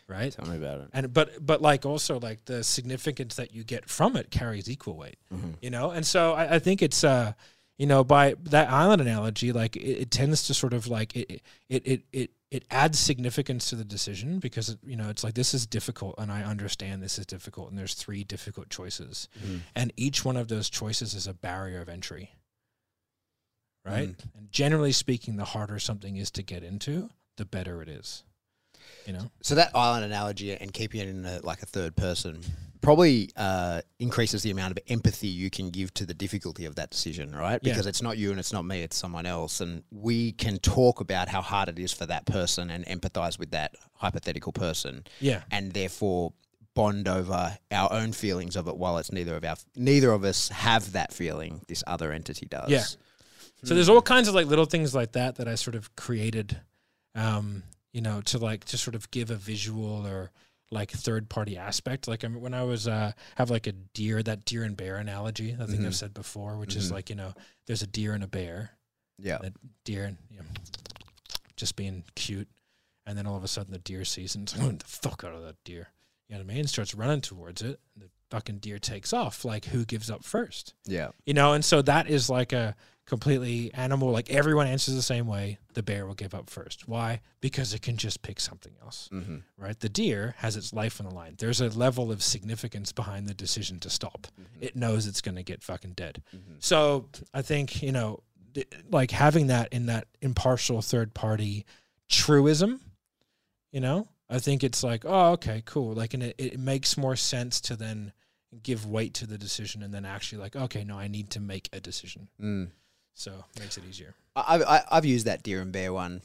right Tell me about it. and but but like also like the significance that you get from it carries equal weight Mhm. you know and so I, I think it's uh you know by that island analogy like it, it tends to sort of like it it it it it adds significance to the decision because it, you know it's like this is difficult and i understand this is difficult and there's three difficult choices. Mhm. and each one of those choices is a barrier of entry. Right? Mm. and generally speaking the harder something is to get into the better it is. You know? So that island analogy and keeping it in a, like a third person probably uh, increases the amount of empathy you can give to the difficulty of that decision, right? Yeah. Because it's not you and it's not me, it's someone else, and we can talk about how hard it is for that person and empathize with that hypothetical person, yeah and therefore bond over our own feelings of it while it's neither of our neither of us have that feeling this other entity does Yeah. So there's all kinds of like little things like that that I sort of created, um, you know, to like to sort of give a visual or like third party aspect. Like I mean, when I was uh, have like a deer, that deer and bear analogy. I think Mhm. I've said before, which is Mhm. like you know, there's a deer and a bear. yeah That deer and you know, just being cute, and then all of a sudden the deer sees and it's like, "Oh, the fuck out of that deer. You know what I mean? Starts running towards it. And the fucking deer takes off. Like who gives up first? yeah you know and so that is like a completely animal like everyone answers the same way the bear will give up first why because it can just pick something else mm-hmm. right the deer has its life on the line there's a level of significance behind the decision to stop it knows it's going to get fucking dead Mhm. so i think you know th- like having that in that impartial third party truism you know i think it's like oh okay cool like and it, it makes more sense to then give weight to the decision and then actually like okay no i need to make a decision mm. so makes it easier I, I, I've used that deer and bear one,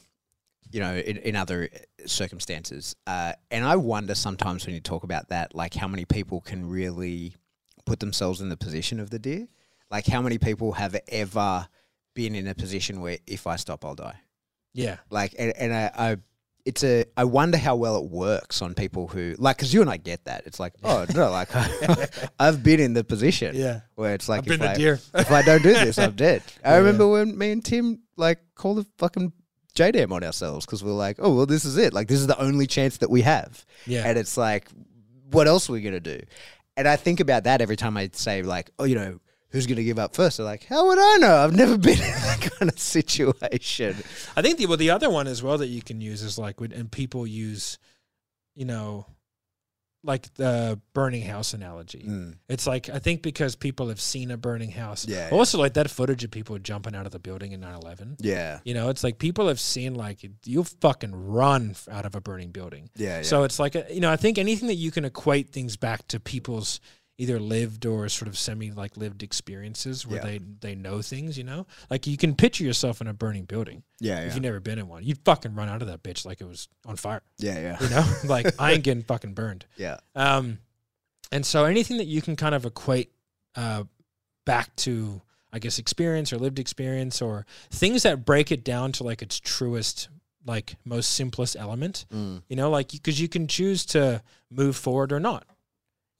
you know, in, in other circumstances. Uh, and I wonder sometimes when you talk about that, like how many people can really put themselves in the position of the deer? Like how many people have ever been in a position where if I stop, I'll die? yeah Like, and, and I, I, it's a, I wonder how well it works on people who, like, because you and I get that. It's like, oh, no, like, I've been in the position yeah where it's like, i've if I, deer if I don't do this, I'm dead. I Yeah. remember when me and Tim like called the fucking JDM on ourselves because we are like, oh well, this is it. Like this is the only chance that we have, yeah and it's like, what else are we gonna do? And I think about that every time I say like, oh, you know, who's going to give up first? They're like, how would I know? I've never been in that kind of situation. I think the well the other one as well that you can use is like and people use, you know, like the burning house analogy. Mm. It's like I think because people have seen a burning house. Yeah, Also like that footage of people jumping out of the building in 9/11. Yeah. You know, it's like people have seen like you fucking run out of a burning building. Yeah. yeah. So it's like you know, I think anything that you can equate things back to people's either lived or sort of semi like lived experiences where Yeah. they they know things, you know? Like you can picture yourself in a burning building. yeah. If Yeah. you've never been in one, you'd fucking run out of that bitch like it was on fire. Yeah. Yeah. You know? like I ain't getting fucking burned. Yeah. Um and so anything that you can kind of equate uh back to I guess experience or lived experience or things that break it down to like its truest like most simplest element Mm. you know, like because you can choose to move forward or not.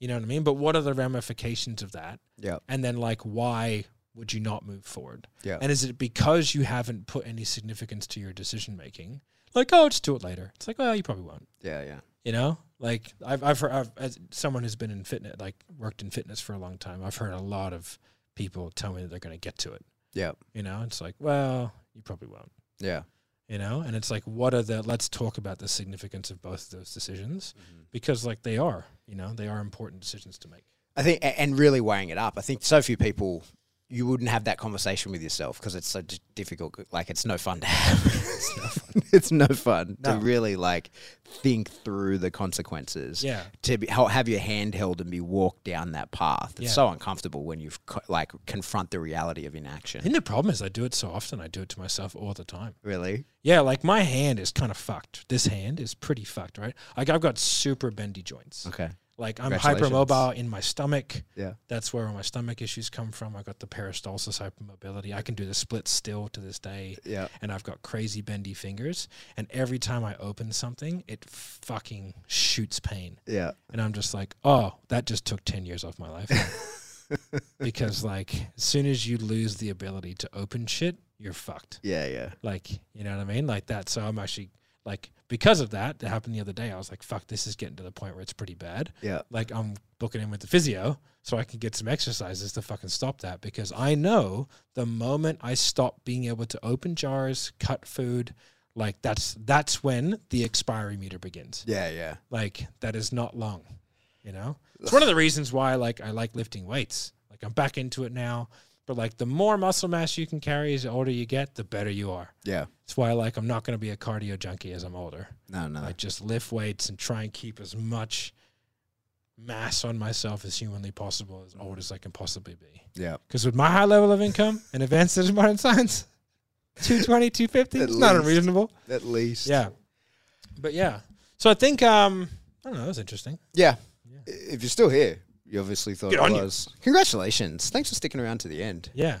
You know what I mean? But what are the ramifications of that? Yeah. And then like why would you not move forward? Yeah. And is it because you haven't put any significance to your decision making? Like, oh, just do it later. It's like, well, you probably won't. Yeah. Yeah. You know, like I've I've heard I've, as someone who's been in fitness, like worked in fitness for a long time. I've heard a lot of people tell me that they're going to get to it. Yeah. You know, it's like, well, you probably won't Yeah. you know and it's like what are the let's talk about the significance of both of those decisions Mm-hmm. because like they are you know they are important decisions to make I think, and really weighing it up. I think so few people, you wouldn't have that conversation with yourself because it's so d- difficult. Like it's no fun to have. it's no fun, it's no fun No. to really like think through the consequences. yeah To be, ha- have your hand held and be walked down that path. It's Yeah. so uncomfortable when you've co- like confront the reality of inaction. And the problem is I do it so often. I do it to myself all the time. Really? Yeah, like my hand is kind of fucked. This hand is pretty fucked, right? Like I've got super bendy joints. Okay. Like I'm hypermobile in my stomach. Yeah. That's where all my stomach issues come from. I got the peristalsis hypermobility. I can do the split still to this day. Yeah. and I've got crazy bendy fingers. And every time I open something, it fucking shoots pain. Yeah. And I'm just like, oh, that just took 10 years off my life. because, like, as soon as you lose the ability to open shit, you're fucked. Yeah. Yeah. Like, you know what I mean? Like that. So I'm actually, like, because of that, that happened the other day. I was like, fuck, this is getting to the point where it's pretty bad. Yeah. Like, I'm booking in with the physio so I can get some exercises to fucking stop that because I know the moment I stop being able to open jars, cut food, like that's that's when the expiry meter begins. Yeah. Yeah. Like that is not long, you know. It's one of the reasons why like I like lifting weights. Like I'm back into it now, but like the more muscle mass you can carry as the older you get, the better you are. Yeah. That's why like I'm not going to be a cardio junkie as I'm older. No. No. I just lift weights and try and keep as much mass on myself as humanly possible as old as I can possibly be. yeah. Because with my high level of income and advanced in modern science, 220, 250, At it's not unreasonable. At least. Yeah. But yeah. So I think, um, I don't know, that was interesting. Yeah. Yeah. If you're still here, you obviously thought Good it on you. was. Congratulations. Thanks for sticking around to the end. Yeah.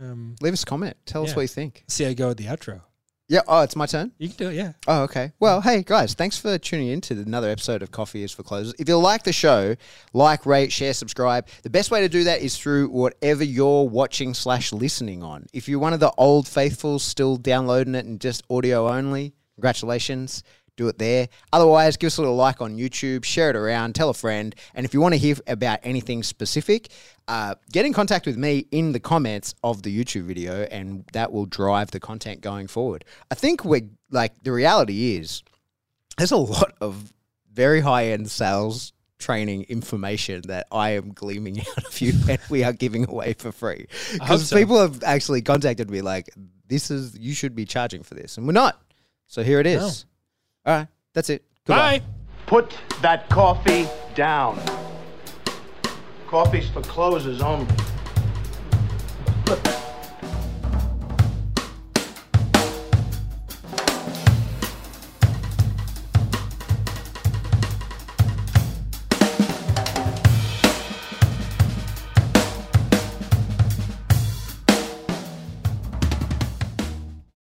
Um, Leave us a comment. Tell us what you think. see how I go with the outro. Yeah. Oh, it's my turn. You can do it, yeah. Oh, okay. Well, hey guys, thanks for tuning in to another episode of Coffee is for Closers. If you like the show, like, rate, share, subscribe. The best way to do that is through whatever you're watching slash listening on. If you're one of the old faithfuls still downloading it and just audio only, congratulations. Do it there. Otherwise, give us a little like on YouTube, share it around, tell a friend. And if you want to hear about anything specific, uh, get in contact with me in the comments of the YouTube video, and that will drive the content going forward. I think we're like the reality is there's a lot of very high end sales training information that I am gleaming out of you and we are giving away for free. Because so. people have actually contacted me like, this is, you should be charging for this. And we're not. So here it is. All right. That's it. Goodbye. Bye. Put that coffee down. Coffee's for closers only.